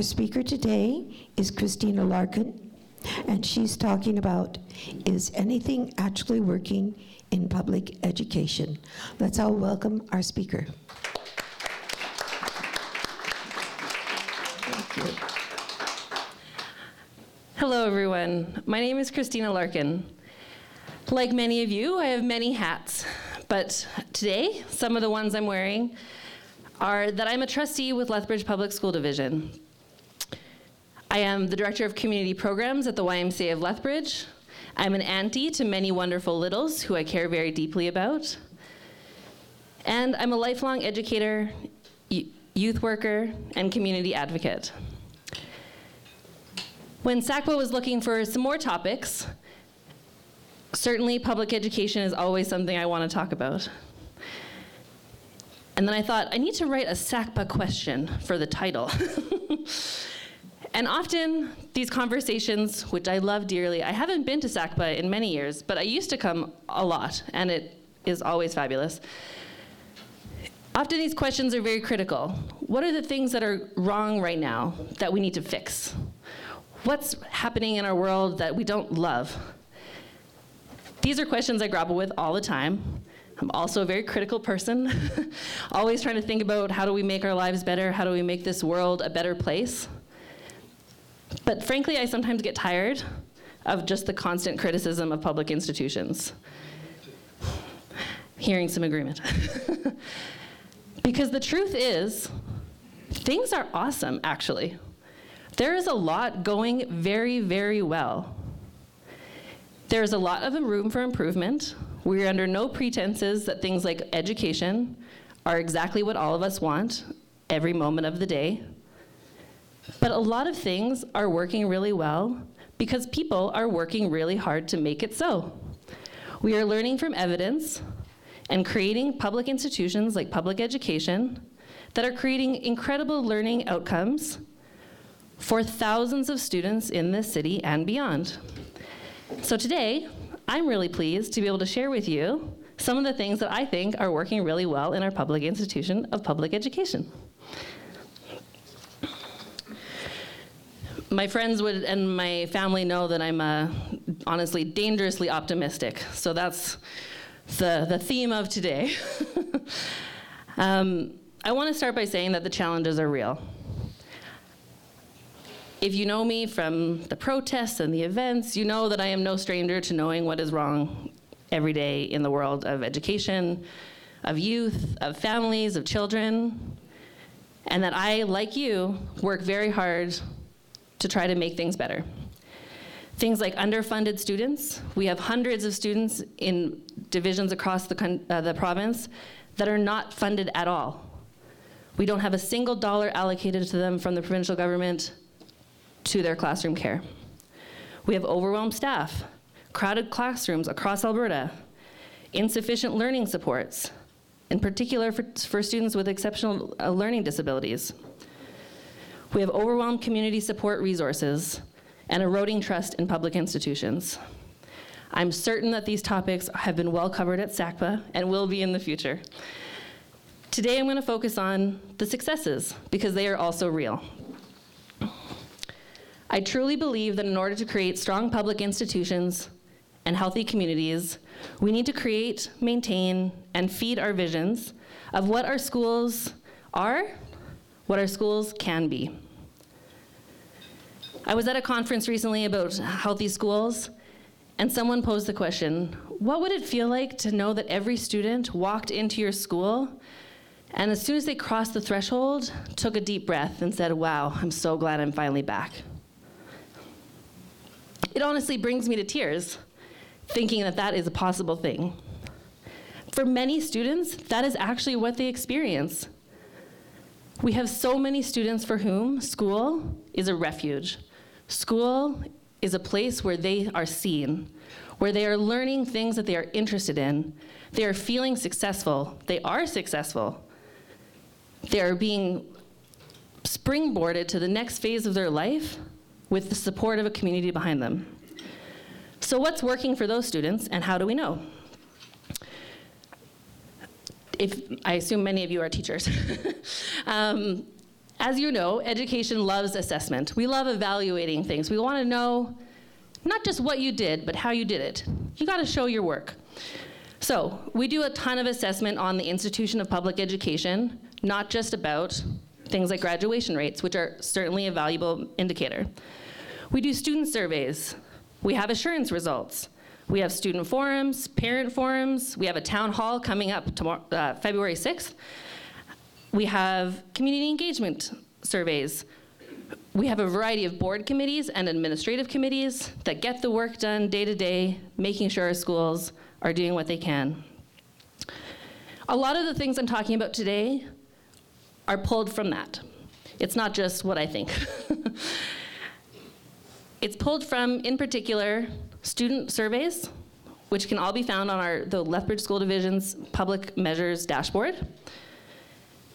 Our speaker today is Kristina Larkin, and she's talking about is anything actually working in public education? Let's all welcome our speaker. Hello, everyone. My name is Kristina Larkin. Like many of you, I have many hats, but today, some of the ones I'm wearing are that I'm a trustee with Lethbridge Public School Division. I am the Director of Community Programs at the YMCA of Lethbridge. I'm an auntie to many wonderful littles who I care very deeply about. And I'm a lifelong educator, youth worker, and community advocate. When SACPA was looking for some more topics, certainly public education is always something I want to talk about. And then I thought, I need to write a SACPA question for the title. and often these conversations, which I love dearly, I haven't been to SACPA in many years, but I used to come a lot, and it is always fabulous. Often these questions are very critical. What are the things that are wrong right now that we need to fix? What's happening in our world that we don't love? These are questions I grapple with all the time. I'm also a very critical person, always trying to think about how do we make our lives better? How do we make this world a better place? But frankly, I sometimes get tired of just the constant criticism of public institutions. Hearing some agreement. because the truth is, things are awesome, actually. There is a lot going very, very well. There's a lot of room for improvement. We're under no pretenses that things like education are exactly what all of us want every moment of the day. But a lot of things are working really well because people are working really hard to make it so. We are learning from evidence and creating public institutions like public education that are creating incredible learning outcomes for thousands of students in this city and beyond. So today, I'm really pleased to be able to share with you some of the things that I think are working really well in our public institution of public education. My friends would and my family know that I'm uh, honestly dangerously optimistic. So that's the, the theme of today. um, I want to start by saying that the challenges are real. If you know me from the protests and the events, you know that I am no stranger to knowing what is wrong every day in the world of education, of youth, of families, of children, and that I, like you, work very hard to try to make things better. Things like underfunded students. We have hundreds of students in divisions across the, uh, the province that are not funded at all. We don't have a single dollar allocated to them from the provincial government to their classroom care. We have overwhelmed staff, crowded classrooms across Alberta, insufficient learning supports, in particular for, for students with exceptional uh, learning disabilities. We have overwhelmed community support resources and eroding trust in public institutions. I'm certain that these topics have been well covered at SACPA and will be in the future. Today I'm going to focus on the successes because they are also real. I truly believe that in order to create strong public institutions and healthy communities, we need to create, maintain, and feed our visions of what our schools are, what our schools can be. I was at a conference recently about healthy schools, and someone posed the question what would it feel like to know that every student walked into your school and as soon as they crossed the threshold, took a deep breath and said, Wow, I'm so glad I'm finally back? It honestly brings me to tears thinking that that is a possible thing. For many students, that is actually what they experience. We have so many students for whom school is a refuge. School is a place where they are seen, where they are learning things that they are interested in. They are feeling successful. They are successful. They are being springboarded to the next phase of their life with the support of a community behind them. So what's working for those students and how do we know? If, I assume many of you are teachers. um, As you know, education loves assessment. We love evaluating things. We want to know not just what you did, but how you did it. You got to show your work. So, we do a ton of assessment on the institution of public education, not just about things like graduation rates, which are certainly a valuable indicator. We do student surveys. We have assurance results. We have student forums, parent forums. We have a town hall coming up tomorrow, uh, February 6th. We have community engagement surveys. We have a variety of board committees and administrative committees that get the work done day to day, making sure our schools are doing what they can. A lot of the things I'm talking about today are pulled from that. It's not just what I think. it's pulled from, in particular, student surveys, which can all be found on our, the Lethbridge School Division's public measures dashboard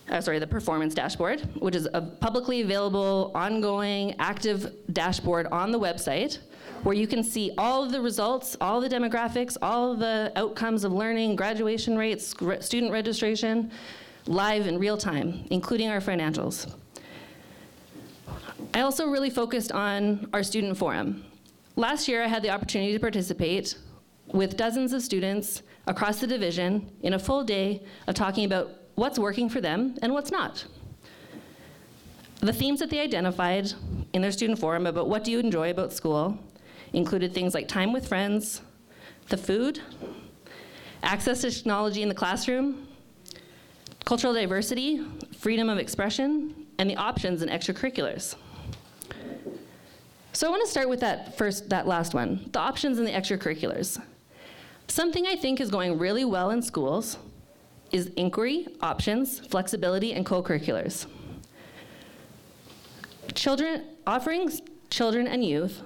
uh, sorry, the performance dashboard, which is a publicly available, ongoing, active dashboard on the website where you can see all of the results, all the demographics, all the outcomes of learning, graduation rates, student registration, live in real time, including our financials. I also really focused on our student forum. Last year, I had the opportunity to participate with dozens of students across the division in a full day of talking about what's working for them and what's not. The themes that they identified in their student forum about what do you enjoy about school included things like time with friends, the food, access to technology in the classroom, cultural diversity, freedom of expression, and the options in extracurriculars. So I want to start with that first, that last one, the options in the extracurriculars. Something I think is going really well in schools is inquiry, options, flexibility, and co-curriculars. Children, offering children and youth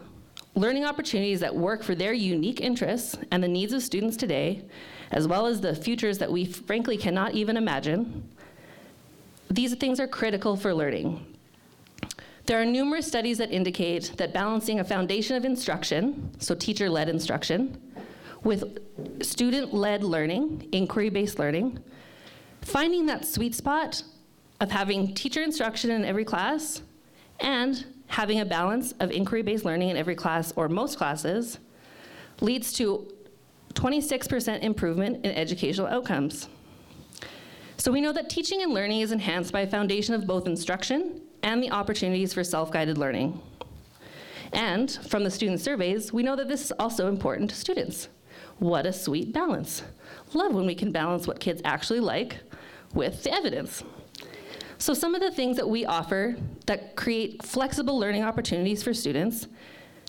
learning opportunities that work for their unique interests and the needs of students today, as well as the futures that we frankly cannot even imagine, these things are critical for learning. There are numerous studies that indicate that balancing a foundation of instruction, so teacher-led instruction, with student-led learning, inquiry-based learning, finding that sweet spot of having teacher instruction in every class and having a balance of inquiry-based learning in every class or most classes leads to 26% improvement in educational outcomes. So we know that teaching and learning is enhanced by a foundation of both instruction and the opportunities for self-guided learning. And from the student surveys, we know that this is also important to students. What a sweet balance. Love when we can balance what kids actually like with the evidence. So some of the things that we offer that create flexible learning opportunities for students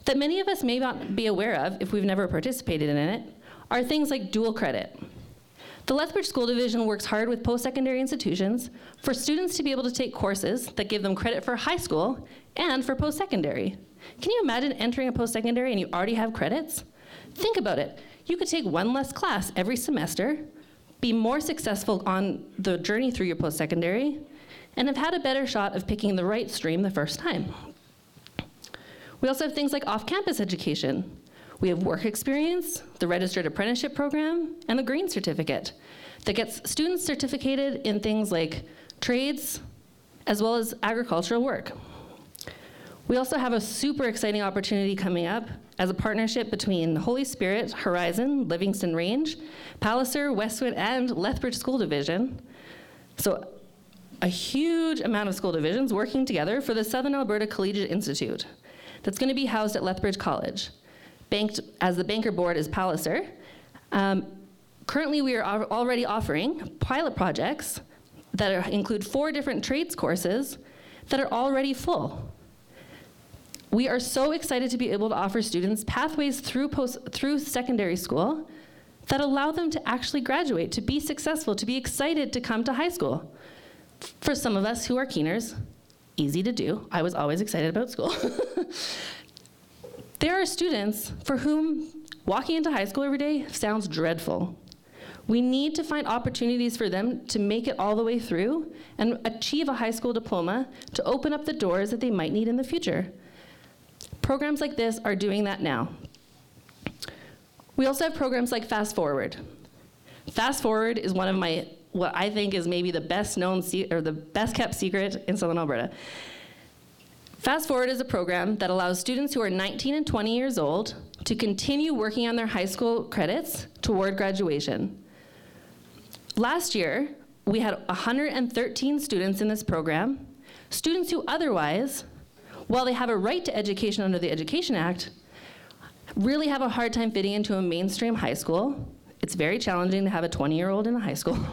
that many of us may not be aware of if we've never participated in it are things like dual credit. The Lethbridge School Division works hard with post-secondary institutions for students to be able to take courses that give them credit for high school and for post-secondary. Can you imagine entering a post-secondary and you already have credits? Think about it. You could take one less class every semester, be more successful on the journey through your post-secondary, and have had a better shot of picking the right stream the first time. We also have things like off-campus education. We have work experience, the registered apprenticeship program, and the green certificate that gets students certificated in things like trades, as well as agricultural work. We also have a super exciting opportunity coming up as a partnership between Holy Spirit, Horizon, Livingston Range, Palliser, Westwood, and Lethbridge School Division. So a huge amount of school divisions working together for the Southern Alberta Collegiate Institute that's going to be housed at Lethbridge College. Banked as the banker board is Palliser. Um, currently, we are already offering pilot projects that are, include four different trades courses that are already full. We are so excited to be able to offer students pathways through, post, through secondary school that allow them to actually graduate, to be successful, to be excited to come to high school. For some of us who are keeners, easy to do. I was always excited about school. there are students for whom walking into high school every day sounds dreadful. We need to find opportunities for them to make it all the way through and achieve a high school diploma to open up the doors that they might need in the future. Programs like this are doing that now. We also have programs like Fast Forward. Fast Forward is one of my what I think is maybe the best known se- or the best kept secret in Southern Alberta. Fast Forward is a program that allows students who are 19 and 20 years old to continue working on their high school credits toward graduation. Last year, we had 113 students in this program, students who otherwise, while they have a right to education under the Education Act, really have a hard time fitting into a mainstream high school. It's very challenging to have a 20 year old in a high school.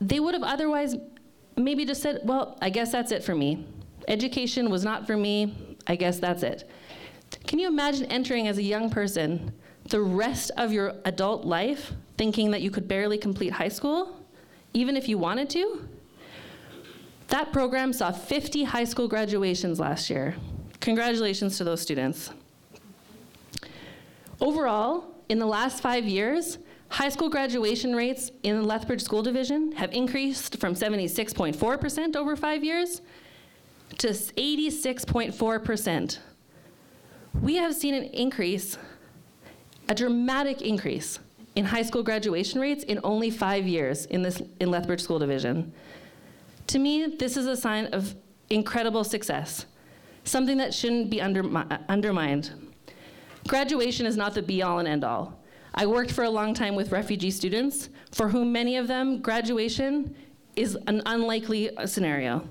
They would have otherwise maybe just said, well, I guess that's it for me. Education was not for me. I guess that's it. Can you imagine entering as a young person the rest of your adult life thinking that you could barely complete high school, even if you wanted to? That program saw 50 high school graduations last year. Congratulations to those students. Overall, in the last five years, high school graduation rates in the Lethbridge School Division have increased from 76.4% over five years to 86.4%. We have seen an increase, a dramatic increase in high school graduation rates in only five years in this in Lethbridge School Division. To me, this is a sign of incredible success, something that shouldn't be undermi- undermined. Graduation is not the be all and end all. I worked for a long time with refugee students, for whom many of them graduation is an unlikely uh, scenario.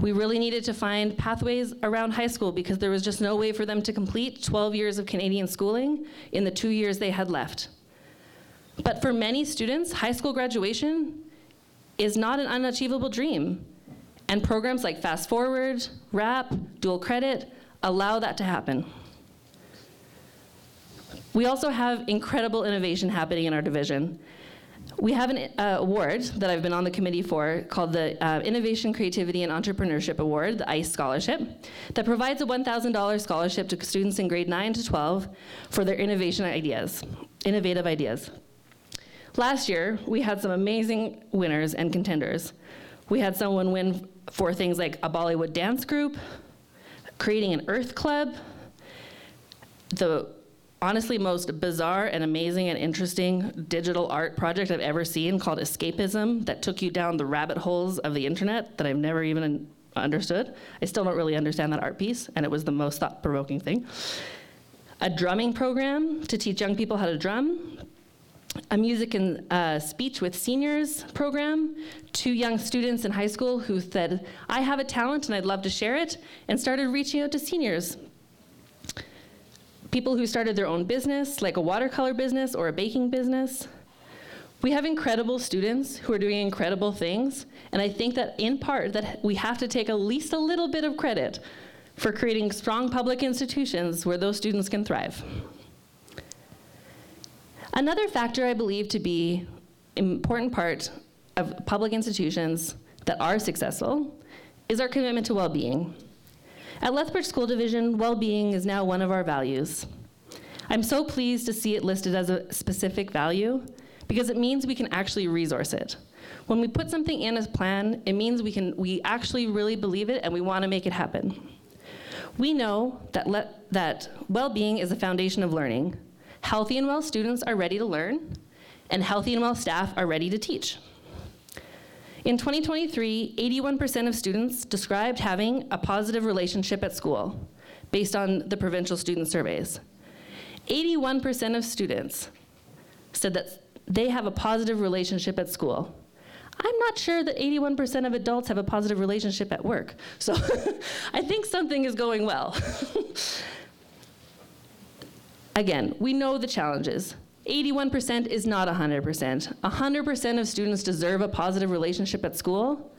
We really needed to find pathways around high school because there was just no way for them to complete 12 years of Canadian schooling in the two years they had left. But for many students, high school graduation is not an unachievable dream. And programs like Fast Forward, RAP, Dual Credit allow that to happen. We also have incredible innovation happening in our division. We have an uh, award that I've been on the committee for called the uh, Innovation, Creativity, and Entrepreneurship Award, the ICE Scholarship, that provides a $1,000 scholarship to students in grade 9 to 12 for their innovation ideas, innovative ideas. Last year, we had some amazing winners and contenders. We had someone win for things like a Bollywood dance group, creating an Earth Club, the honestly most bizarre and amazing and interesting digital art project I've ever seen called Escapism that took you down the rabbit holes of the internet that I've never even understood. I still don't really understand that art piece, and it was the most thought provoking thing. A drumming program to teach young people how to drum. A music and uh, speech with seniors program. Two young students in high school who said, I have a talent and I'd love to share it, and started reaching out to seniors people who started their own business, like a watercolor business or a baking business. We have incredible students who are doing incredible things, and I think that in part that we have to take at least a little bit of credit for creating strong public institutions where those students can thrive. Another factor I believe to be important part of public institutions that are successful is our commitment to well-being. At Lethbridge School Division, well-being is now one of our values. I'm so pleased to see it listed as a specific value because it means we can actually resource it. When we put something in as a plan, it means we can we actually really believe it and we want to make it happen. We know that le- that well-being is the foundation of learning. Healthy and well students are ready to learn, and healthy and well staff are ready to teach. In 2023, 81% of students described having a positive relationship at school, based on the provincial student surveys. 81% of students said that they have a positive relationship at school. I'm not sure that 81% of adults have a positive relationship at work. So I think something is going well. Again, we know the challenges. 81% is not 100%. 100% of students deserve a positive relationship at school,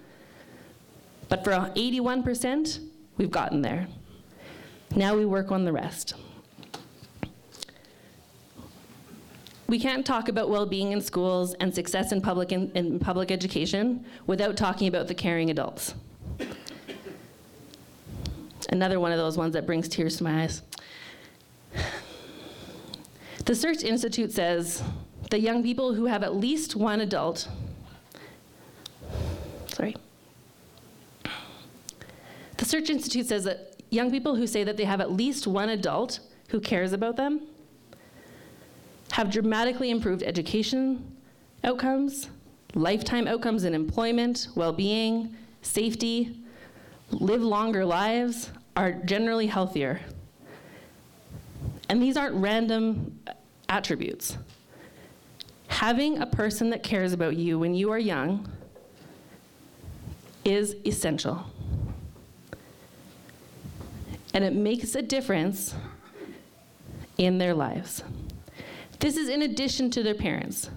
but for 81%, we've gotten there. Now we work on the rest. We can't talk about well-being in schools and success in public, in, in public education without talking about the caring adults. Another one of those ones that brings tears to my eyes. The Search Institute says that young people who have at least one adult, sorry. The Search Institute says that young people who say that they have at least one adult who cares about them have dramatically improved education, outcomes, lifetime outcomes in employment, well being, safety, live longer lives, are generally healthier. And these aren't random uh, attributes. Having a person that cares about you when you are young is essential. And it makes a difference in their lives. This is in addition to their parents.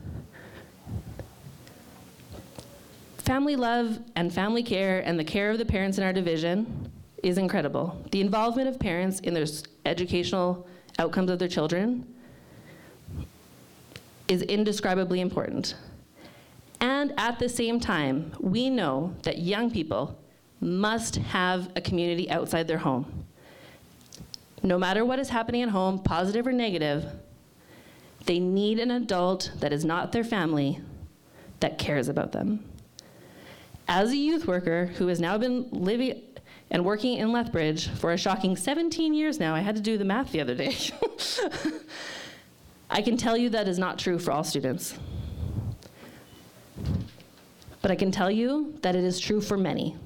Family love and family care and the care of the parents in our division is incredible. The involvement of parents in their educational outcomes of their children is indescribably important. And at the same time, we know that young people must have a community outside their home. No matter what is happening at home, positive or negative, they need an adult that is not their family that cares about them. As a youth worker who has now been living and working in Lethbridge for a shocking 17 years now, I had to do the math the other day. I can tell you that is not true for all students. But I can tell you that it is true for many.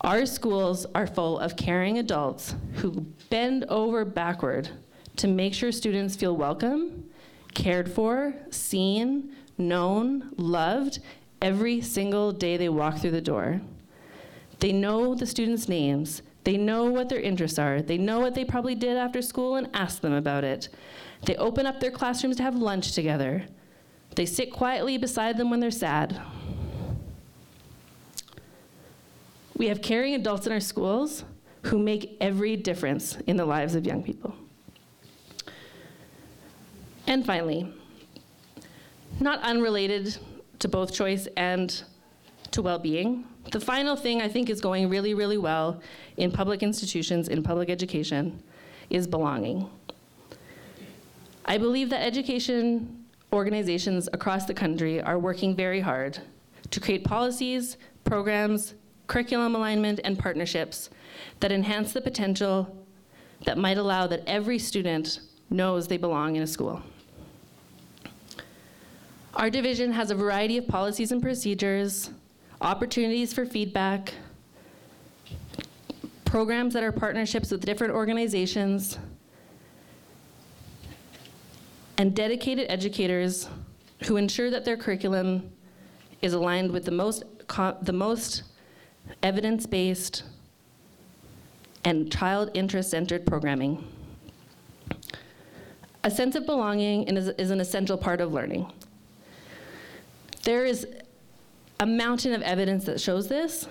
Our schools are full of caring adults who bend over backward to make sure students feel welcome, cared for, seen, known, loved every single day they walk through the door. They know the students' names. They know what their interests are. They know what they probably did after school and ask them about it. They open up their classrooms to have lunch together. They sit quietly beside them when they're sad. We have caring adults in our schools who make every difference in the lives of young people. And finally, not unrelated to both choice and to well being, the final thing I think is going really, really well in public institutions, in public education, is belonging. I believe that education organizations across the country are working very hard to create policies, programs, curriculum alignment, and partnerships that enhance the potential that might allow that every student knows they belong in a school. Our division has a variety of policies and procedures, opportunities for feedback, programs that are partnerships with different organizations, and dedicated educators who ensure that their curriculum is aligned with the most, the most evidence-based and child interest-centered programming. A sense of belonging is, is an essential part of learning. There is a mountain of evidence that shows this,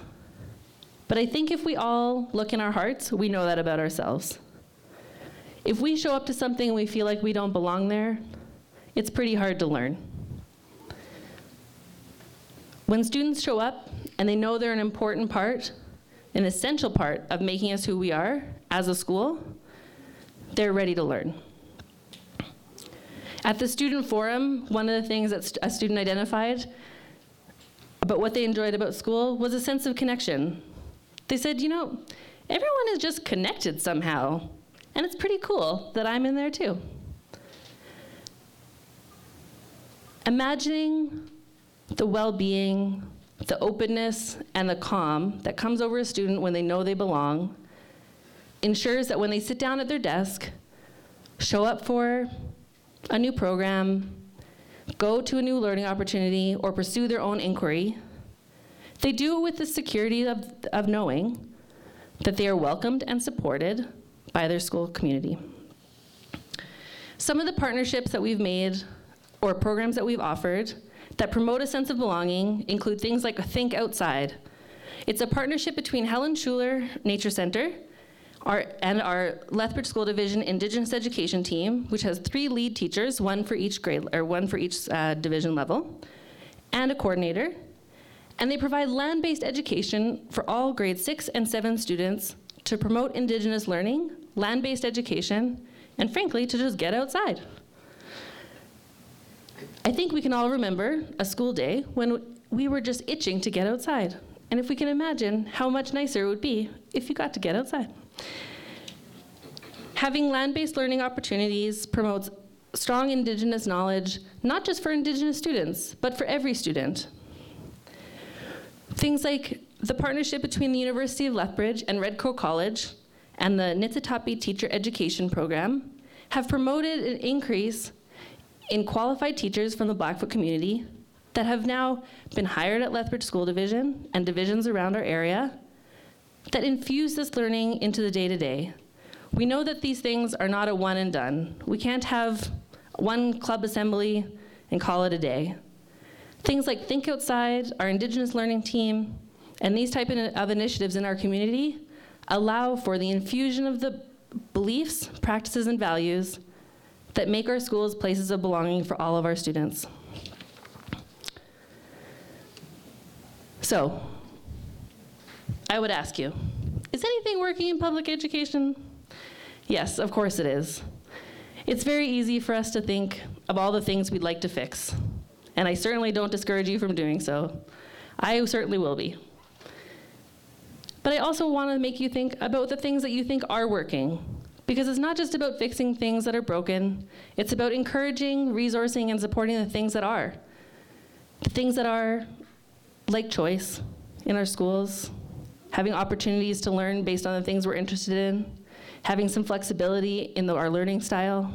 but I think if we all look in our hearts, we know that about ourselves. If we show up to something and we feel like we don't belong there, it's pretty hard to learn. When students show up and they know they're an important part, an essential part of making us who we are as a school, they're ready to learn. At the student forum, one of the things that a student identified about what they enjoyed about school was a sense of connection. They said, you know, everyone is just connected somehow, and it's pretty cool that I'm in there too. Imagining the well being, the openness, and the calm that comes over a student when they know they belong ensures that when they sit down at their desk, show up for a new program, go to a new learning opportunity, or pursue their own inquiry, they do it with the security of, of knowing that they are welcomed and supported by their school community. Some of the partnerships that we've made or programs that we've offered that promote a sense of belonging include things like Think Outside. It's a partnership between Helen Schuler Nature Center our, and our Lethbridge School Division Indigenous Education team, which has three lead teachers, one for each grade or one for each uh, division level, and a coordinator. And they provide land-based education for all grade six and seven students to promote Indigenous learning, land-based education, and frankly, to just get outside. I think we can all remember a school day when we were just itching to get outside. And if we can imagine how much nicer it would be if you got to get outside. Having land based learning opportunities promotes strong Indigenous knowledge, not just for Indigenous students, but for every student. Things like the partnership between the University of Lethbridge and Red Crow College and the Nitsitapi Teacher Education Program have promoted an increase in qualified teachers from the Blackfoot community that have now been hired at Lethbridge School Division and divisions around our area that infuse this learning into the day to day. We know that these things are not a one and done. We can't have one club assembly and call it a day. Things like Think Outside, our Indigenous learning team, and these type of initiatives in our community allow for the infusion of the beliefs, practices, and values that make our schools places of belonging for all of our students. So, I would ask you, is anything working in public education? Yes, of course it is. It's very easy for us to think of all the things we'd like to fix, and I certainly don't discourage you from doing so. I certainly will be. But I also want to make you think about the things that you think are working. Because it's not just about fixing things that are broken, it's about encouraging, resourcing, and supporting the things that are. The things that are like choice in our schools, having opportunities to learn based on the things we're interested in, having some flexibility in the, our learning style,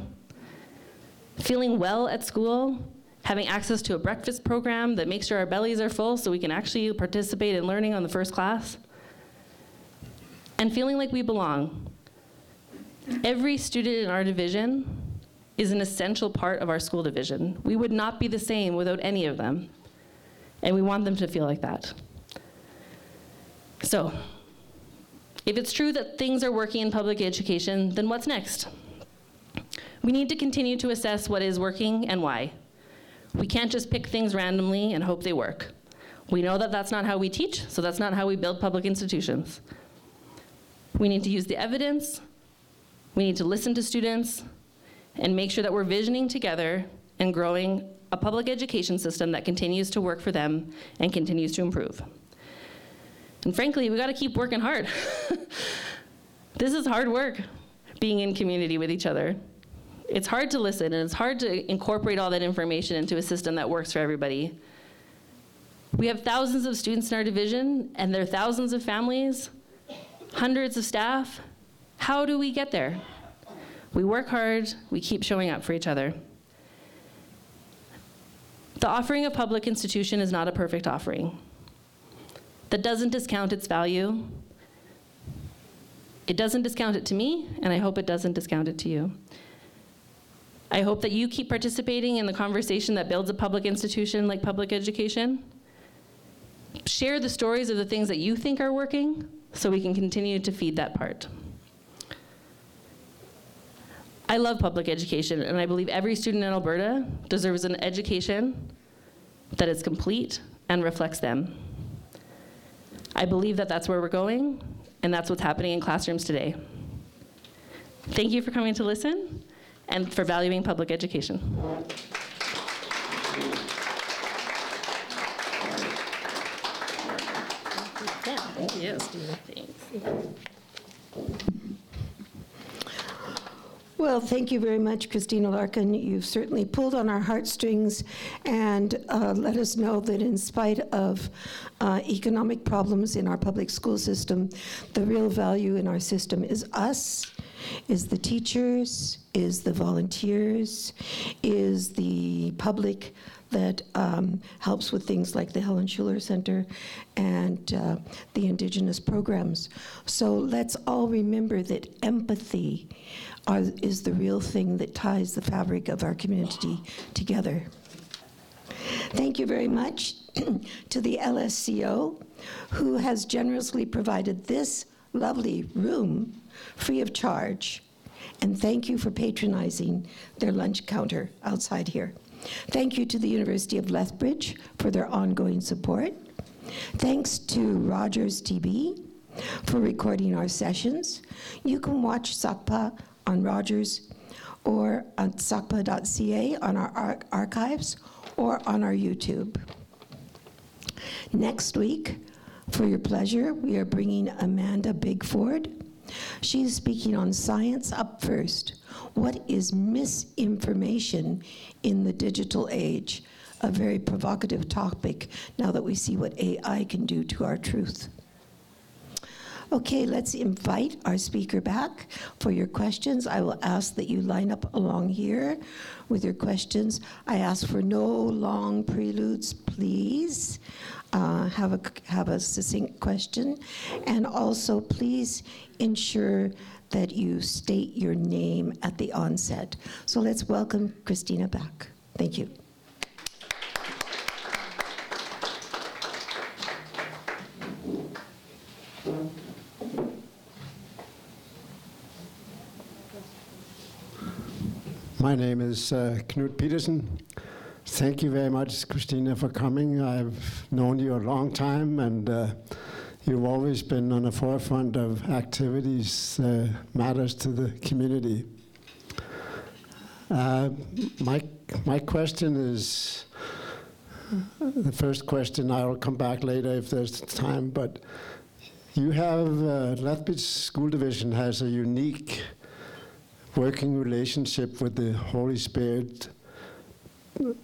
feeling well at school, having access to a breakfast program that makes sure our bellies are full so we can actually participate in learning on the first class and feeling like we belong. Every student in our division is an essential part of our school division. We would not be the same without any of them. And we want them to feel like that. So, if it's true that things are working in public education, then what's next? We need to continue to assess what is working and why. We can't just pick things randomly and hope they work. We know that that's not how we teach, so that's not how we build public institutions. We need to use the evidence, we need to listen to students, and make sure that we're visioning together and growing a public education system that continues to work for them and continues to improve. And frankly, we gotta keep working hard. this is hard work, being in community with each other. It's hard to listen and it's hard to incorporate all that information into a system that works for everybody. We have thousands of students in our division, and there are thousands of families hundreds of staff. How do we get there? We work hard, we keep showing up for each other. The offering of public institution is not a perfect offering. That doesn't discount its value. It doesn't discount it to me, and I hope it doesn't discount it to you. I hope that you keep participating in the conversation that builds a public institution like public education. Share the stories of the things that you think are working so we can continue to feed that part. I love public education, and I believe every student in Alberta deserves an education that is complete and reflects them. I believe that that's where we're going, and that's what's happening in classrooms today. Thank you for coming to listen and for valuing public education. Thank you. Well, thank you very much, Kristina Larkin. You've certainly pulled on our heartstrings and uh, let us know that in spite of uh, economic problems in our public school system, the real value in our system is us, is the teachers, is the volunteers, is the public that um, helps with things like the Helen Schuler Center and uh, the Indigenous programs. So let's all remember that empathy are, is the real thing that ties the fabric of our community together. Thank you very much to the LSCO, who has generously provided this lovely room free of charge. And thank you for patronizing their lunch counter outside here. Thank you to the University of Lethbridge for their ongoing support. Thanks to Rogers TV for recording our sessions. You can watch SACPA on Rogers or on sacpa.ca on our ar- archives or on our YouTube. Next week, for your pleasure, we are bringing Amanda Bigford. She is speaking on Science Up First What is misinformation in the digital age? A very provocative topic now that we see what AI can do to our truth. Okay, let's invite our speaker back for your questions. I will ask that you line up along here with your questions. I ask for no long preludes, please. Uh, have a have a succinct question, and also please ensure that you state your name at the onset. So let's welcome Kristina back. Thank you. My name is uh, Knut Petersen. Thank you very much, Kristina, for coming. I've known you a long time, and uh, you've always been on the forefront of activities uh, matters to the community. Uh, my my question is the first question. I will come back later if there's time, but you have uh, Lethbridge School Division has a unique working relationship with the Holy Spirit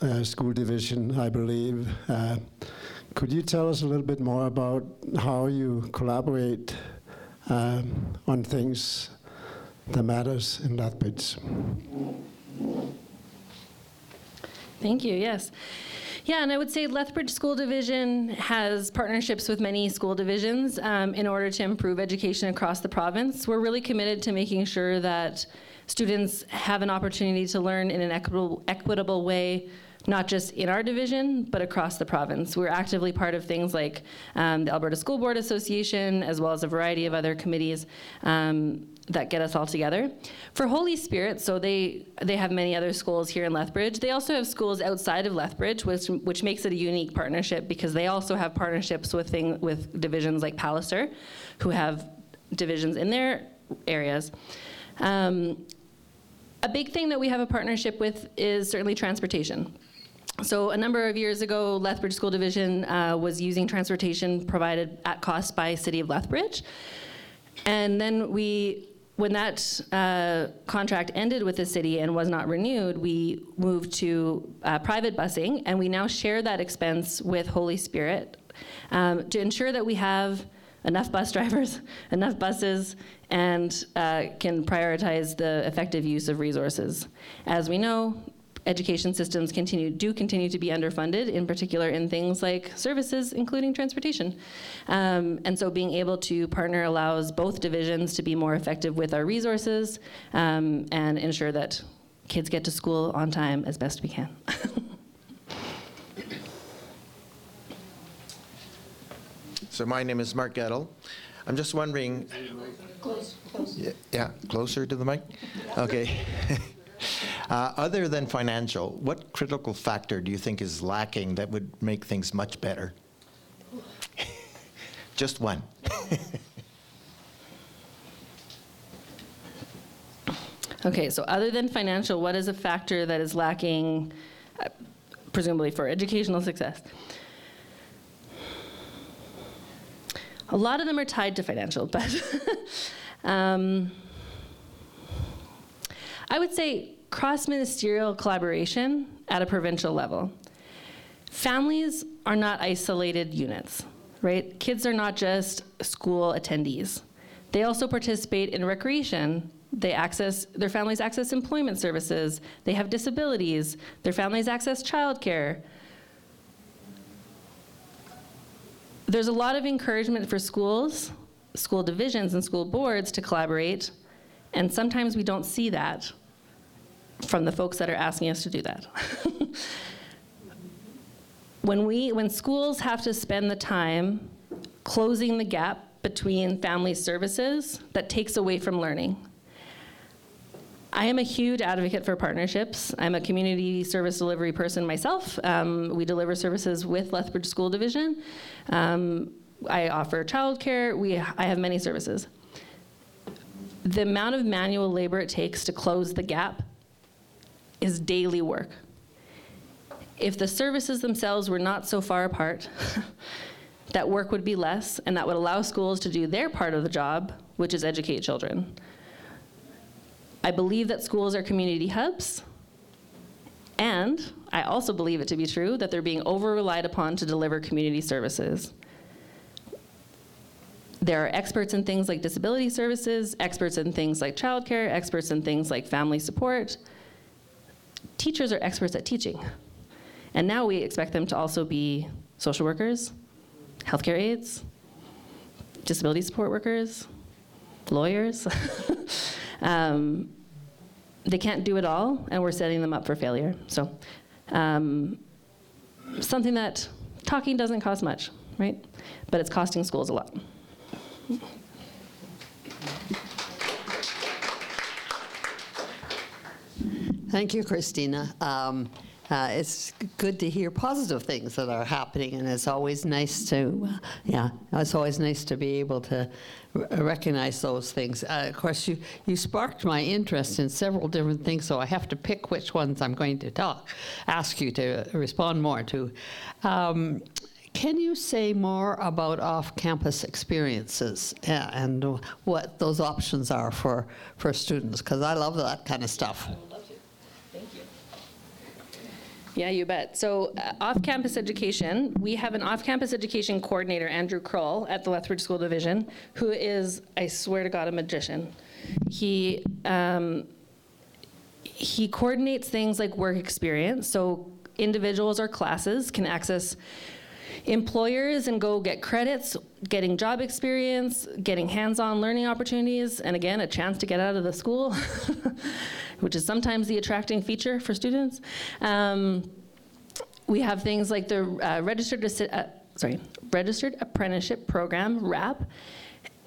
uh, School Division, I believe. Uh, could you tell us a little bit more about how you collaborate um, on things that matters in Lethbridge? Thank you, yes. Yeah, and I would say Lethbridge School Division has partnerships with many school divisions um, in order to improve education across the province. We're really committed to making sure that students have an opportunity to learn in an equitable, equitable way not just in our division, but across the province. We're actively part of things like um, the Alberta School Board Association, as well as a variety of other committees um, that get us all together. For Holy Spirit, so they they have many other schools here in Lethbridge. They also have schools outside of Lethbridge, which which makes it a unique partnership because they also have partnerships with thing, with divisions like Palliser, who have divisions in their areas. Um, a big thing that we have a partnership with is certainly transportation. So a number of years ago, Lethbridge School Division uh, was using transportation provided at cost by City of Lethbridge. And then we, when that uh, contract ended with the city and was not renewed, we moved to uh, private busing, and we now share that expense with Holy Spirit um, to ensure that we have enough bus drivers, enough buses, and uh, can prioritize the effective use of resources. As we know, education systems continue, do continue to be underfunded, in particular in things like services, including transportation. Um, and so being able to partner allows both divisions to be more effective with our resources um, and ensure that kids get to school on time as best we can. so my name is Mark Gettle. I'm just wondering. Close, close. Yeah, closer to the mic? Okay. uh, other than financial, what critical factor do you think is lacking that would make things much better? just one. okay, so other than financial, what is a factor that is lacking, uh, presumably for educational success? A lot of them are tied to financial, but um, I would say cross ministerial collaboration at a provincial level. Families are not isolated units, right? Kids are not just school attendees. They also participate in recreation. They access their families access employment services. They have disabilities. Their families access childcare. There's a lot of encouragement for schools, school divisions, and school boards to collaborate, and sometimes we don't see that from the folks that are asking us to do that. when we when schools have to spend the time closing the gap between family services that takes away from learning I am a huge advocate for partnerships. I'm a community service delivery person myself. Um, we deliver services with Lethbridge School Division. Um, I offer childcare. We, I have many services. The amount of manual labor it takes to close the gap is daily work. If the services themselves were not so far apart, that work would be less, and that would allow schools to do their part of the job, which is educate children. I believe that schools are community hubs. And I also believe it to be true that they're being over relied upon to deliver community services. There are experts in things like disability services, experts in things like childcare, experts in things like family support. Teachers are experts at teaching. And now we expect them to also be social workers, healthcare aides, disability support workers, lawyers. um, they can't do it all, and we're setting them up for failure. So, um, something that talking doesn't cost much, right? But it's costing schools a lot. Thank you, Kristina. Um, uh, it's good to hear positive things that are happening, and it's always nice to, uh, yeah, it's always nice to be able to r- recognize those things. Uh, of course, you, you sparked my interest in several different things, so I have to pick which ones I'm going to talk, ask you to respond more to. Um, can you say more about off-campus experiences uh, and what those options are for, for students? Because I love that kind of stuff. Yeah, you bet. So, uh, off campus education, we have an off campus education coordinator, Andrew Kroll, at the Lethbridge School Division, who is, I swear to God, a magician. He, um, he coordinates things like work experience. So, individuals or classes can access employers and go get credits, getting job experience, getting hands on learning opportunities, and again, a chance to get out of the school, which is sometimes the attracting feature for students. Um, we have things like the uh, registered, uh, sorry, registered apprenticeship program, RAP.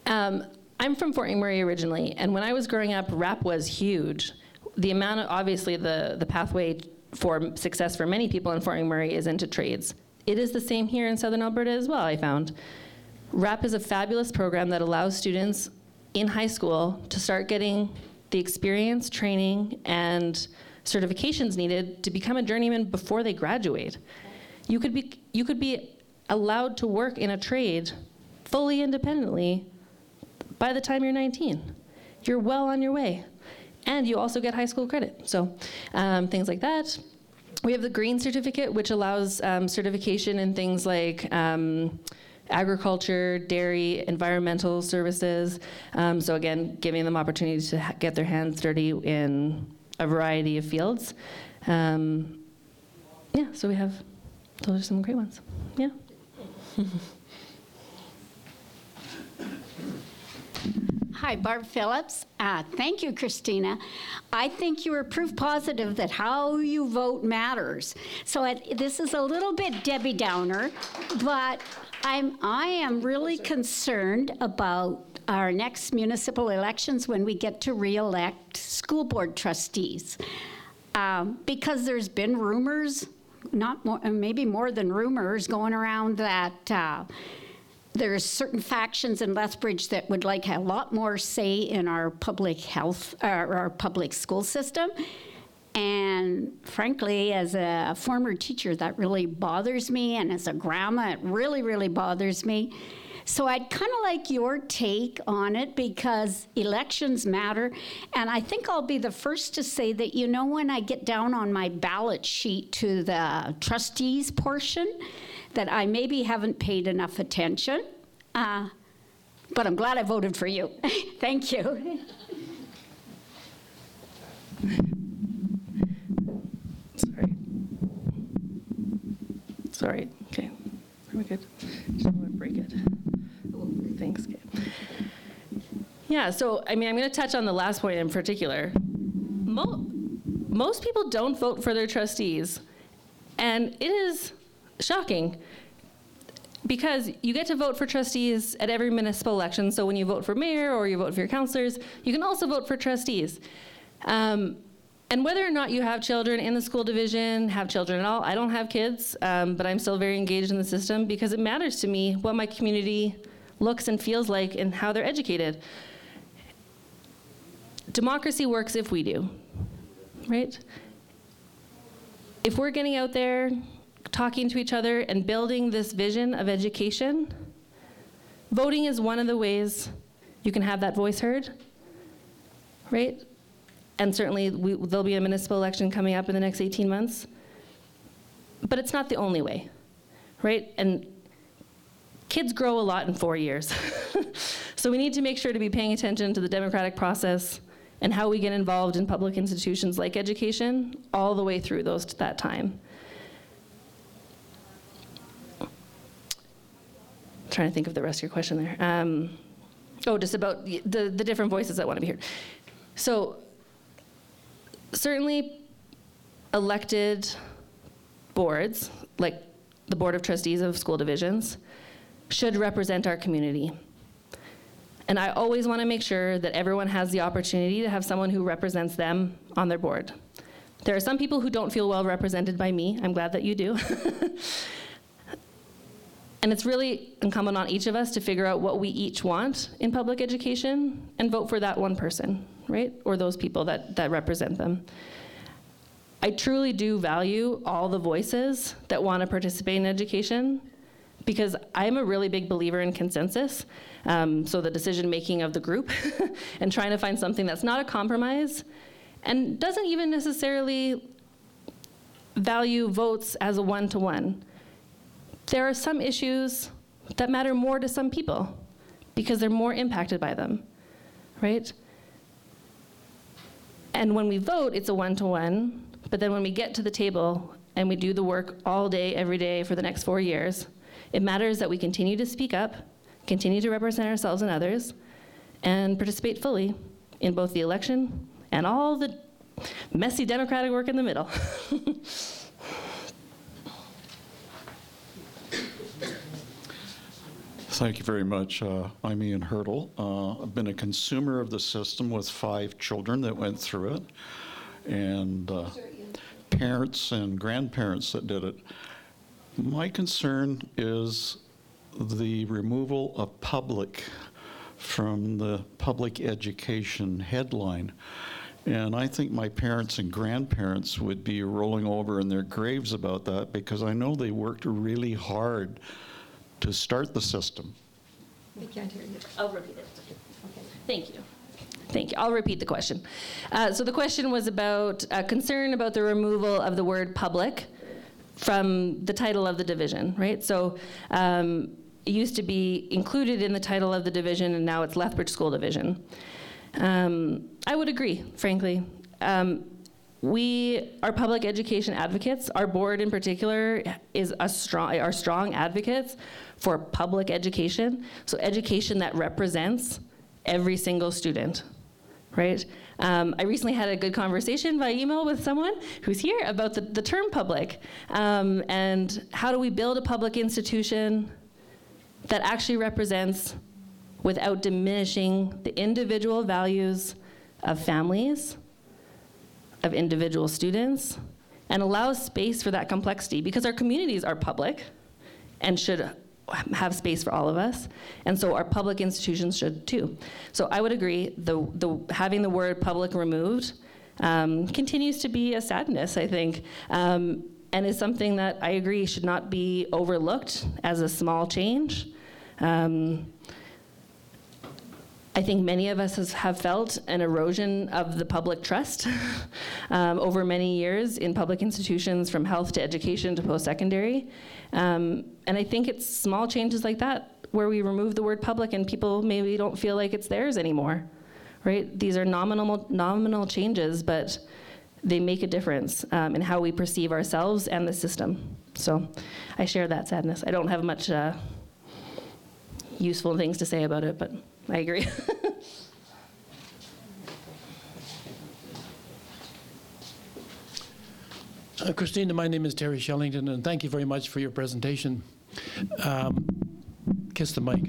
Um, I'm from Fort McMurray originally, and when I was growing up, RAP was huge. The amount of, obviously, the, the pathway for success for many people in Fort McMurray is into trades. It is the same here in Southern Alberta as well, I found. RAP is a fabulous program that allows students in high school to start getting the experience, training, and certifications needed to become a journeyman before they graduate. You could be, you could be allowed to work in a trade fully independently by the time you're 19. You're well on your way. And you also get high school credit. So um, things like that. We have the green certificate, which allows um, certification in things like um, agriculture, dairy, environmental services. Um, so again, giving them opportunities to ha- get their hands dirty in a variety of fields. Um, yeah, so we have those are some great ones. Yeah. Hi, Barb Phillips. Uh, thank you, Kristina. I think you were proof positive that how you vote matters. So this is a little bit Debbie Downer, but I'm I am really concerned about our next municipal elections when we get to re-elect school board trustees, um, because there's been rumors, not more, maybe more than rumors, going around that. Uh, there's certain factions in Lethbridge that would like a lot more say in our public health, uh, our public school system. And frankly, as a former teacher, that really bothers me. And as a grandma, it really, really bothers me. So I'd kind of like your take on it because elections matter. And I think I'll be the first to say that, you know, when I get down on my ballot sheet to the trustees portion, that I maybe haven't paid enough attention. Uh, but I'm glad I voted for you. Thank you. Sorry. Sorry. Okay. Are we good? Want to break it. Thanks. Okay. Yeah. So I mean, I'm going to touch on the last point in particular. Mo- most people don't vote for their trustees, and it is shocking because you get to vote for trustees at every municipal election. So when you vote for mayor or you vote for your councilors, you can also vote for trustees. Um, and whether or not you have children in the school division, have children at all, I don't have kids, um, but I'm still very engaged in the system because it matters to me what my community looks and feels like and how they're educated. Democracy works if we do, right? If we're getting out there, talking to each other, and building this vision of education, voting is one of the ways you can have that voice heard, right? and certainly we, there'll be a municipal election coming up in the next 18 months. But it's not the only way, right? And kids grow a lot in four years. so we need to make sure to be paying attention to the democratic process and how we get involved in public institutions like education all the way through those that time. Trying to think of the rest of your question there. Um, oh, just about the, the, the different voices that want to be heard. So, certainly, elected boards, like the Board of Trustees of school divisions, should represent our community. And I always want to make sure that everyone has the opportunity to have someone who represents them on their board. There are some people who don't feel well represented by me. I'm glad that you do. And it's really incumbent on each of us to figure out what we each want in public education and vote for that one person, right? Or those people that, that represent them. I truly do value all the voices that want to participate in education because I'm a really big believer in consensus. Um, so the decision making of the group and trying to find something that's not a compromise and doesn't even necessarily value votes as a one to one there are some issues that matter more to some people because they're more impacted by them, right? And when we vote, it's a one to one, but then when we get to the table and we do the work all day, every day for the next four years, it matters that we continue to speak up, continue to represent ourselves and others, and participate fully in both the election and all the messy democratic work in the middle. Thank you very much. Uh, I'm Ian Hurdle. Uh, I've been a consumer of the system with five children that went through it, and uh, parents and grandparents that did it. My concern is the removal of public from the public education headline. And I think my parents and grandparents would be rolling over in their graves about that because I know they worked really hard to start the system. We can't hear you. I'll repeat it. Thank you. Thank you. I'll repeat the question. Uh, so the question was about a concern about the removal of the word public from the title of the division, right? So um, it used to be included in the title of the division, and now it's Lethbridge School Division. Um, I would agree, frankly. Um, we are public education advocates. Our board, in particular, is a strong, are strong advocates for public education. So education that represents every single student, right? Um, I recently had a good conversation by email with someone who's here about the, the term public um, and how do we build a public institution that actually represents without diminishing the individual values of families of individual students and allows space for that complexity because our communities are public and should have space for all of us, and so our public institutions should too. So I would agree. The, the having the word public removed um, continues to be a sadness, I think, um, and is something that I agree should not be overlooked as a small change. Um, I think many of us has, have felt an erosion of the public trust um, over many years in public institutions from health to education to post secondary. Um, and I think it's small changes like that where we remove the word public and people maybe don't feel like it's theirs anymore. Right? These are nominal, nominal changes, but they make a difference um, in how we perceive ourselves and the system. So I share that sadness. I don't have much uh, useful things to say about it, but. I agree. Uh, Kristina, my name is Terry Shellington, and thank you very much for your presentation. Um, kiss the mic.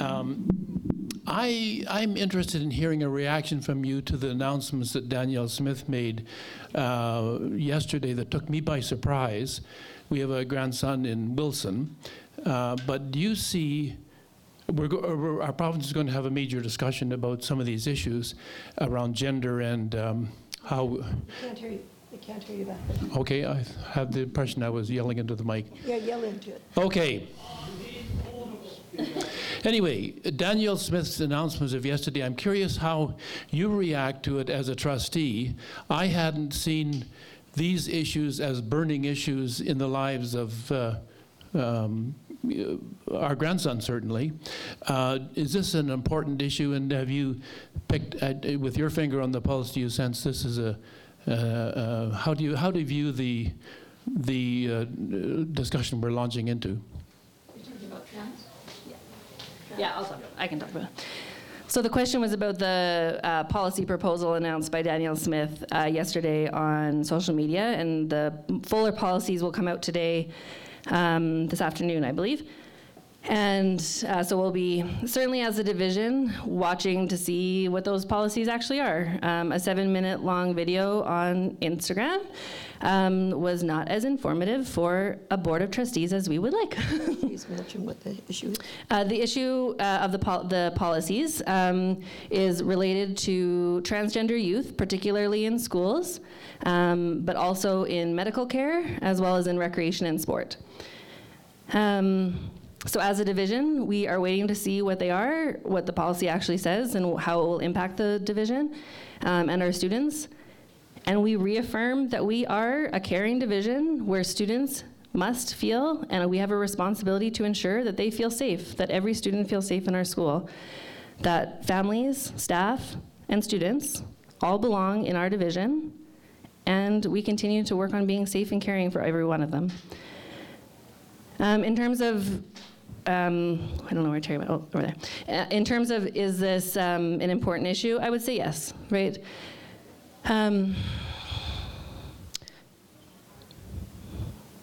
Um, I, I'm interested in hearing a reaction from you to the announcements that Danielle Smith made uh, yesterday that took me by surprise. We have a grandson in Wilson, uh, but do you see go- uh, our province is going to have a major discussion about some of these issues around gender and um, how, Can't hear you. I can't hear you back. okay, I have the impression I was yelling into the mic. Yeah, yell into it. Okay. Anyway, Danielle Smith's announcements of yesterday, I'm curious how you react to it as a trustee. I hadn't seen these issues as burning issues in the lives of uh, um, uh, our grandson, certainly. Uh, Is this an important issue, and have you picked, uh, with your finger on the pulse, do you sense this is a, how do you, how do you view the, the uh, discussion we're launching into? Yeah, I'll talk. I can talk about it. So the question was about the uh, policy proposal announced by Danielle Smith uh, yesterday on social media, and the fuller policies will come out today, um, this afternoon, I believe. And uh, so we'll be certainly as a division watching to see what those policies actually are. Um, a seven-minute long video on Instagram um, was not as informative for a board of trustees as we would like. Please mention what the issue is. Uh, The issue uh, of the pol- the policies um, is related to transgender youth, particularly in schools, um, but also in medical care, as well as in recreation and sport. Um, So as a division, we are waiting to see what they are, what the policy actually says, and how it will impact the division um, and our students. And we reaffirm that we are a caring division where students must feel, and we have a responsibility to ensure that they feel safe, that every student feels safe in our school, that families, staff, and students all belong in our division, and we continue to work on being safe and caring for every one of them. Um, in terms of, um, I don't know where Terry went, oh, over there. Uh, in terms of, is this um, an important issue? I would say yes, right? Um,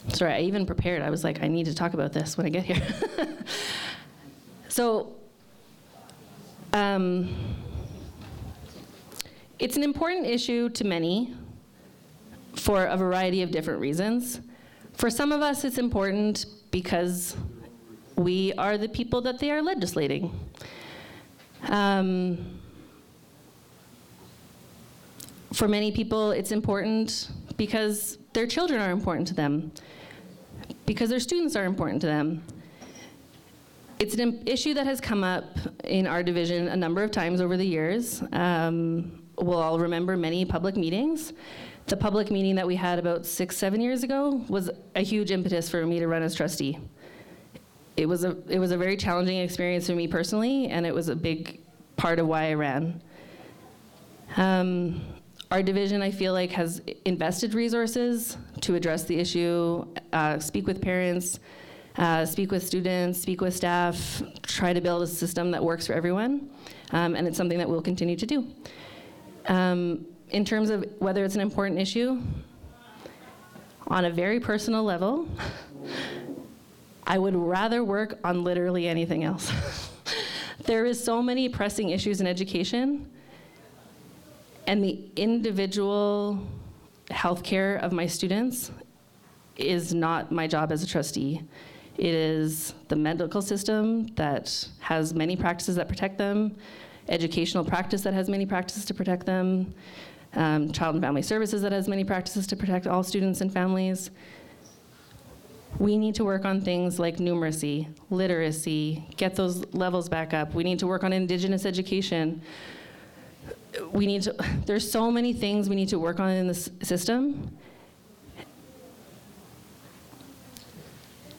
sorry, I even prepared. I was like, I need to talk about this when I get here. so, um, it's an important issue to many for a variety of different reasons. For some of us, it's important because we are the people that they are legislating. Um, for many people, it's important because their children are important to them, because their students are important to them. It's an issue that has come up in our division a number of times over the years. Um, we'll all remember many public meetings. The public meeting that we had about six, seven years ago was a huge impetus for me to run as trustee. It was a, it was a very challenging experience for me personally, and it was a big part of why I ran. Um, our division, I feel like, has invested resources to address the issue, uh, speak with parents, uh, speak with students, speak with staff, try to build a system that works for everyone, um, and it's something that we'll continue to do. Um, in terms of whether it's an important issue, on a very personal level, I would rather work on literally anything else. there is so many pressing issues in education, and the individual healthcare of my students is not my job as a trustee. It is the medical system that has many practices that protect them, educational practice that has many practices to protect them, um, child and family services that has many practices to protect all students and families. We need to work on things like numeracy, literacy, get those levels back up. We need to work on indigenous education. We need to, there's so many things we need to work on in this system.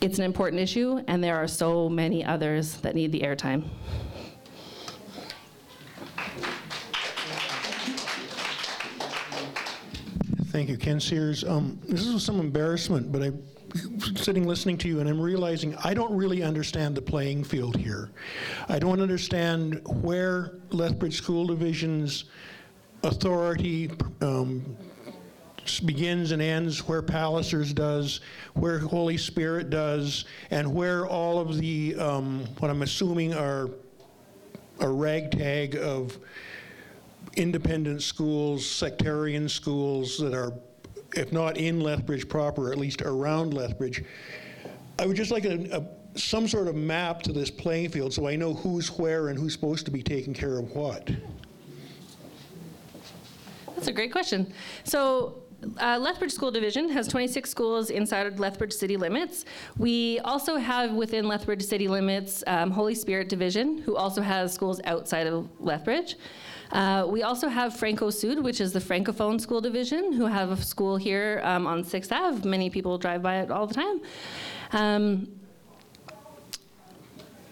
It's an important issue, and there are so many others that need the airtime. Thank you, Ken Sears. Um, This is some embarrassment, but I'm sitting listening to you and I'm realizing I don't really understand the playing field here. I don't understand where Lethbridge School Division's authority um, begins and ends, where Pallisers does, where Holy Spirit does, and where all of the, um, what I'm assuming are a ragtag of independent schools, sectarian schools that are, if not in Lethbridge proper, at least around Lethbridge. I would just like a, a, some sort of map to this playing field so I know who's where and who's supposed to be taking care of what. That's a great question. So uh, Lethbridge School Division has 26 schools inside of Lethbridge city limits. We also have within Lethbridge city limits um, Holy Spirit Division, who also has schools outside of Lethbridge. Uh, we also have Franco Sud, which is the Francophone School Division, who have a school here um, on 6th Ave. Many people drive by it all the time. Um,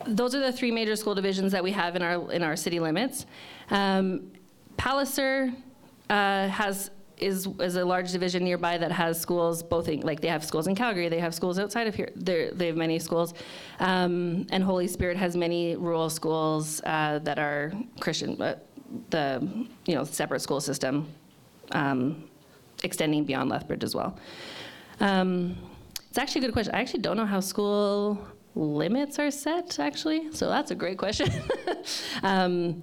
those are the three major school divisions that we have in our in our city limits. Um, Palliser uh, has is is a large division nearby that has schools both in, like they have schools in Calgary, they have schools outside of here. They're, they have many schools, um, and Holy Spirit has many rural schools uh, that are Christian. Uh, the you know separate school system um, extending beyond Lethbridge as well. Um, it's actually a good question. I actually don't know how school limits are set, actually, so that's a great question. um,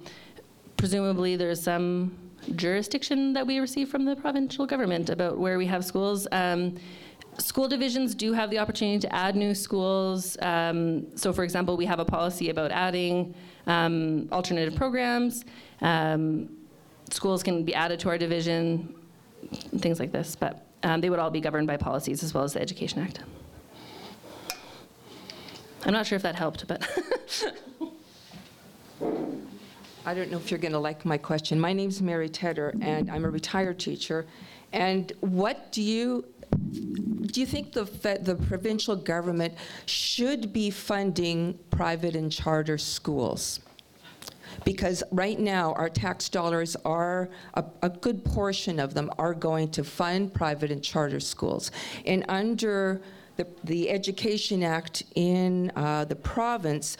presumably, there's some jurisdiction that we receive from the provincial government about where we have schools. Um, school divisions do have the opportunity to add new schools. Um, so, for example, we have a policy about adding um, alternative programs. Um, schools can be added to our division, things like this, but um, they would all be governed by policies as well as the Education Act. I'm not sure if that helped, but. I don't know if you're going to like my question. My name's Mary Tedder, and I'm a retired teacher. And what do you do you think the the provincial government should be funding private and charter schools? Because right now, our tax dollars are, a, a good portion of them are going to fund private and charter schools. And under the, the Education Act in uh, the province,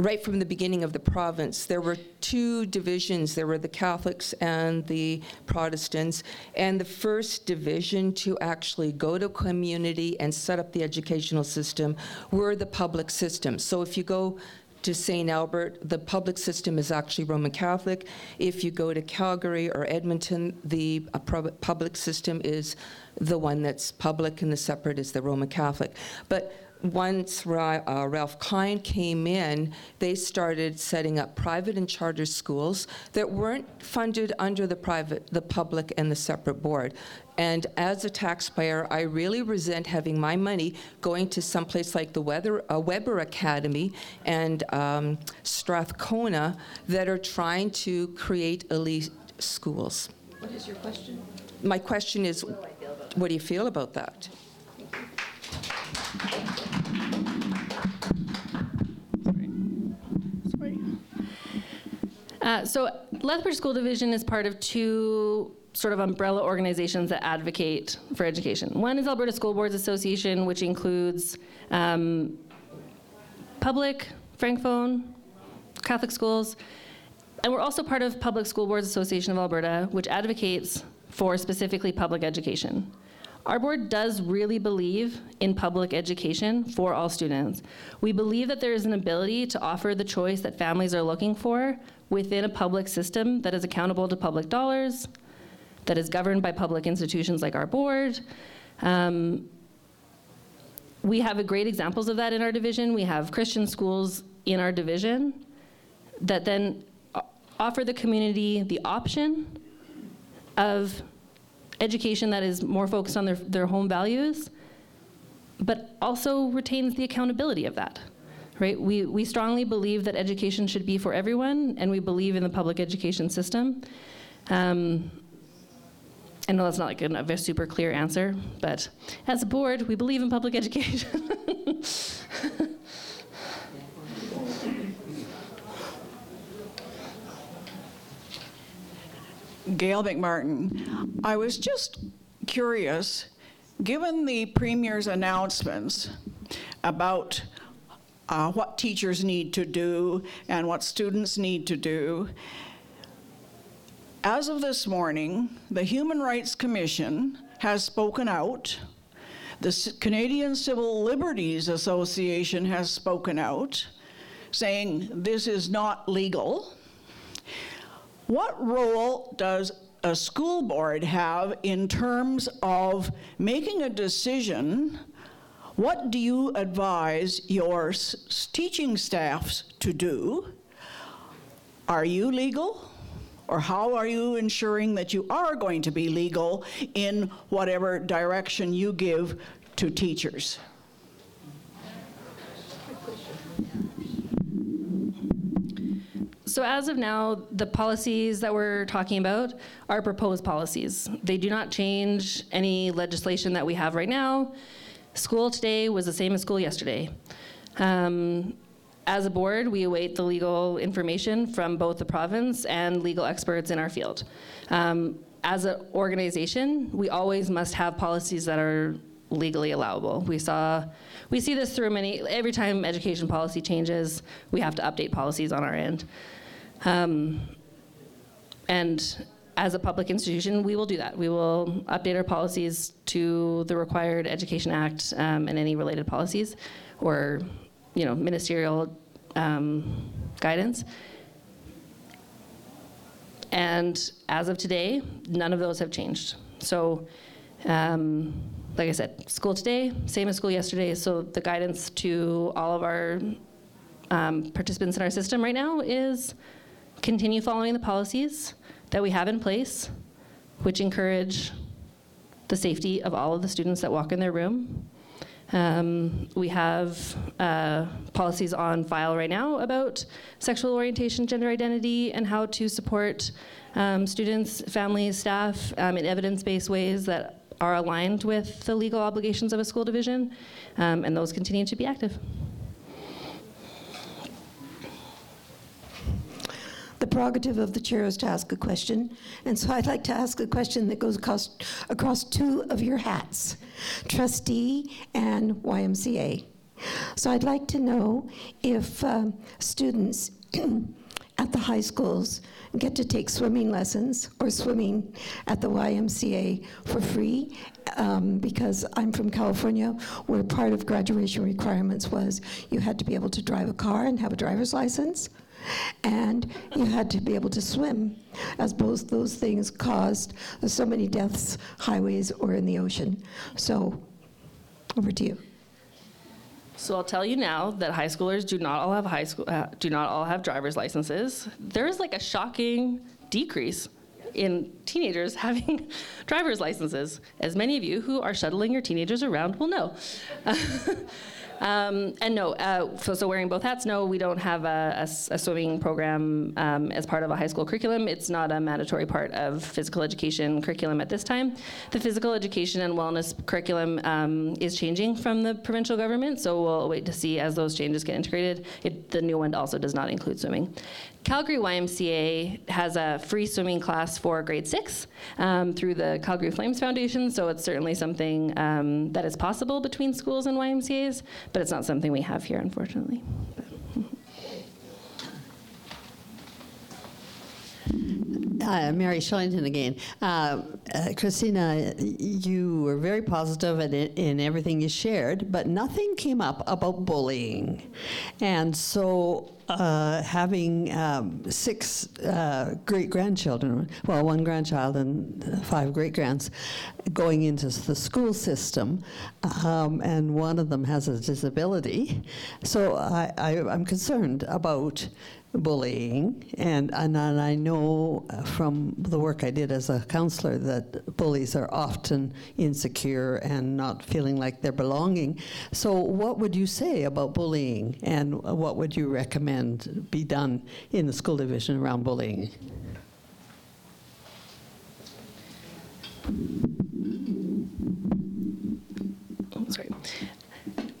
right from the beginning of the province, there were two divisions. There were the Catholics and the Protestants. And the first division to actually go to community and set up the educational system were the public systems. So if you go to St. Albert, the public system is actually Roman Catholic. If you go to Calgary or Edmonton, the uh, public system is the one that's public and the separate is the Roman Catholic. But once Ra- uh, Ralph Klein came in, they started setting up private and charter schools that weren't funded under the private, the public, and the separate board. And as a taxpayer, I really resent having my money going to someplace like the Weather, uh, Webber Academy and um, Strathcona that are trying to create elite schools. What is your question? My question is, what do you feel about that? Uh, so Lethbridge School Division is part of two sort of umbrella organizations that advocate for education. One is Alberta School Boards Association, which includes um, public, francophone, Catholic schools, and we're also part of Public School Boards Association of Alberta, which advocates for specifically public education. Our board does really believe in public education for all students. We believe that there is an ability to offer the choice that families are looking for within a public system that is accountable to public dollars, that is governed by public institutions like our board. Um, we have great examples of that in our division. We have Christian schools in our division that then offer the community the option of education that is more focused on their, their home values, but also retains the accountability of that. Right? We, we strongly believe that education should be for everyone, and we believe in the public education system. Um, I know that's not like a, a super clear answer, but as a board, we believe in public education. Gail McMartin. I was just curious, given the Premier's announcements about uh, what teachers need to do and what students need to do, as of this morning, the Human Rights Commission has spoken out. The Canadian Civil Liberties Association has spoken out, saying this is not legal. What role does a school board have in terms of making a decision? What do you advise your teaching staffs to do? Are you legal Or how are you ensuring that you are going to be legal in whatever direction you give to teachers? So as of now, the policies that we're talking about are proposed policies. They do not change any legislation that we have right now. School today was the same as school yesterday. Um, as a board, we await the legal information from both the province and legal experts in our field. Um, as an organization, we always must have policies that are legally allowable. We saw, we see this through many, every time education policy changes, we have to update policies on our end. Um, and as a public institution, we will do that. We will update our policies to the required Education Act um, and any related policies or, you know, ministerial um, guidance. And as of today, none of those have changed. So, um, like I said, school today, same as school yesterday. So the guidance to all of our um, participants in our system right now is continue following the policies that we have in place, which encourage the safety of all of the students that walk in their room. Um, we have uh, policies on file right now about sexual orientation, gender identity, and how to support um, students, families, staff um, in evidence-based ways that are aligned with the legal obligations of a school division, um, and those continue to be active. The prerogative of the chair is to ask a question, and so I'd like to ask a question that goes across, across two of your hats, trustee and YMCA. So I'd like to know if um, students at the high schools get to take swimming lessons or swimming at the YMCA for free. Um, because I'm from California, where part of graduation requirements was you had to be able to drive a car and have a driver's license, and you had to be able to swim, as both those things caused so many deaths, highways or in the ocean. So, over to you. So I'll tell you now that high schoolers do not all have high school uh, do not all have driver's licenses. There is like a shocking decrease in teenagers having driver's licenses, as many of you who are shuttling your teenagers around will know. Um, and no, uh, so, so, wearing both hats, no, we don't have a, a, a swimming program um, as part of a high school curriculum. It's not a mandatory part of physical education curriculum at this time. The physical education and wellness curriculum um, is changing from the provincial government, so we'll wait to see as those changes get integrated. It, the new one also does not include swimming. Calgary YMCA has a free swimming class for grade six um, through the Calgary Flames Foundation, so it's certainly something um, that is possible between schools and YMCAs, but it's not something we have here, unfortunately. Mm-hmm. Uh, Mary Shillington again. Uh, uh, Kristina, you were very positive in, in everything you shared, but nothing came up about bullying. And so uh, having um, six uh, great grandchildren, well, one grandchild and five great grands, going into the school system, um, and one of them has a disability. So I, I'm concerned about bullying, and, and, and I know uh, from the work I did as a counselor that bullies are often insecure and not feeling like they're belonging. So, what would you say about bullying, and what would you recommend be done in the school division around bullying? Oh, sorry.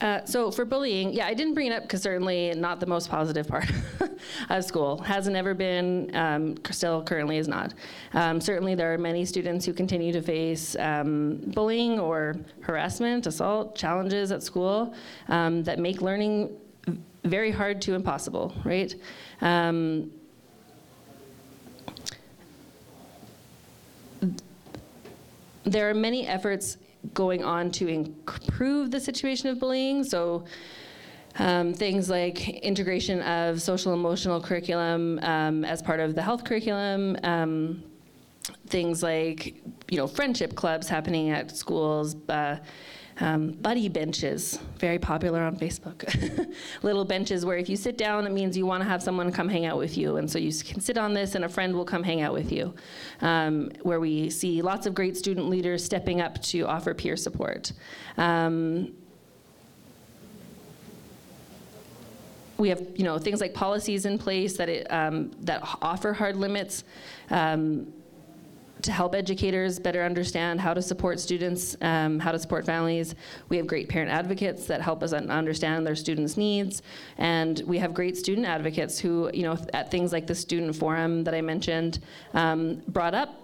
Uh, so for bullying, yeah, I didn't bring it up because certainly not the most positive part of school. Hasn't ever been, um, still currently is not. Um, certainly there are many students who continue to face um, bullying or harassment, assault, challenges at school um, that make learning very hard to impossible, right? Um, there are many efforts going on to improve the situation of bullying. So um, things like integration of social emotional curriculum um, as part of the health curriculum. Um, things like you know friendship clubs happening at schools. Uh, Um, buddy benches, very popular on Facebook. Little benches where if you sit down, it means you want to have someone come hang out with you. And so you can sit on this and a friend will come hang out with you. Um, where we see lots of great student leaders stepping up to offer peer support. Um, we have you know things like policies in place that it, um, that offer hard limits um, to help educators better understand how to support students, um, how to support families. We have great parent advocates that help us un- understand their students' needs, and we have great student advocates who you know at things like the student forum that I mentioned um, brought up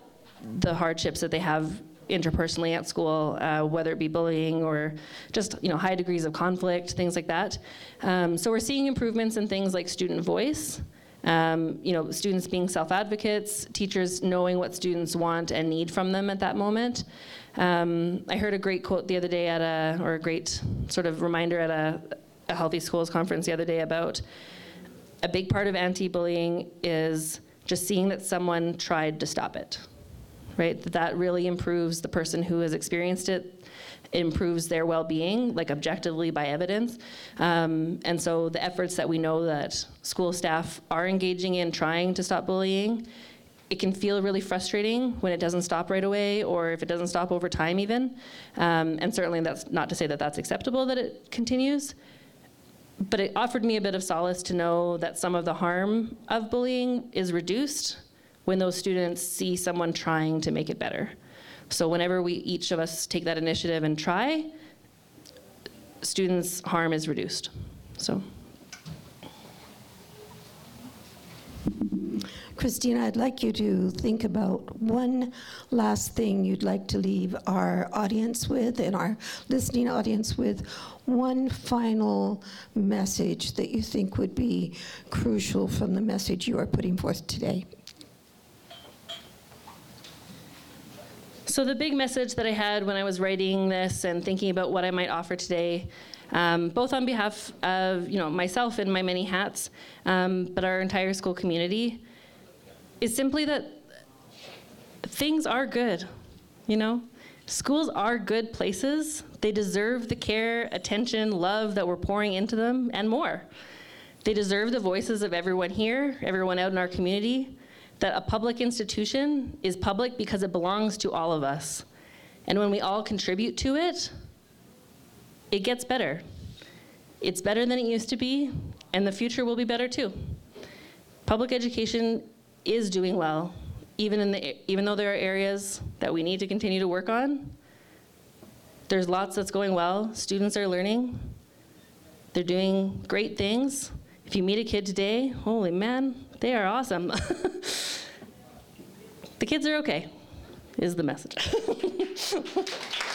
the hardships that they have interpersonally at school, uh, whether it be bullying or just you know high degrees of conflict, things like that. Um, so we're seeing improvements in things like student voice. Um, you know, students being self-advocates, teachers knowing what students want and need from them at that moment. Um, I heard a great quote the other day at a, or a great sort of reminder at a, a Healthy Schools conference the other day about a big part of anti-bullying is just seeing that someone tried to stop it right? That that really improves the person who has experienced it, improves their well-being, like objectively by evidence. Um, and so the efforts that we know that school staff are engaging in trying to stop bullying, it can feel really frustrating when it doesn't stop right away or if it doesn't stop over time even. Um, and certainly that's not to say that that's acceptable that it continues. But it offered me a bit of solace to know that some of the harm of bullying is reduced when those students see someone trying to make it better. So whenever we each of us take that initiative and try, students' harm is reduced. So. Kristina, I'd like you to think about one last thing you'd like to leave our audience with and our listening audience with. One final message that you think would be crucial from the message you are putting forth today. So the big message that I had when I was writing this and thinking about what I might offer today, um, both on behalf of you know myself and my many hats, um, but our entire school community, is simply that things are good. You know, schools are good places. They deserve the care, attention, love that we're pouring into them, and more. They deserve the voices of everyone here, everyone out in our community that a public institution is public because it belongs to all of us. And when we all contribute to it, it gets better. It's better than it used to be, and the future will be better too. Public education is doing well, even, in the, even though there are areas that we need to continue to work on. There's lots that's going well. Students are learning. They're doing great things. If you meet a kid today, holy man, they are awesome. the kids are okay, is the message.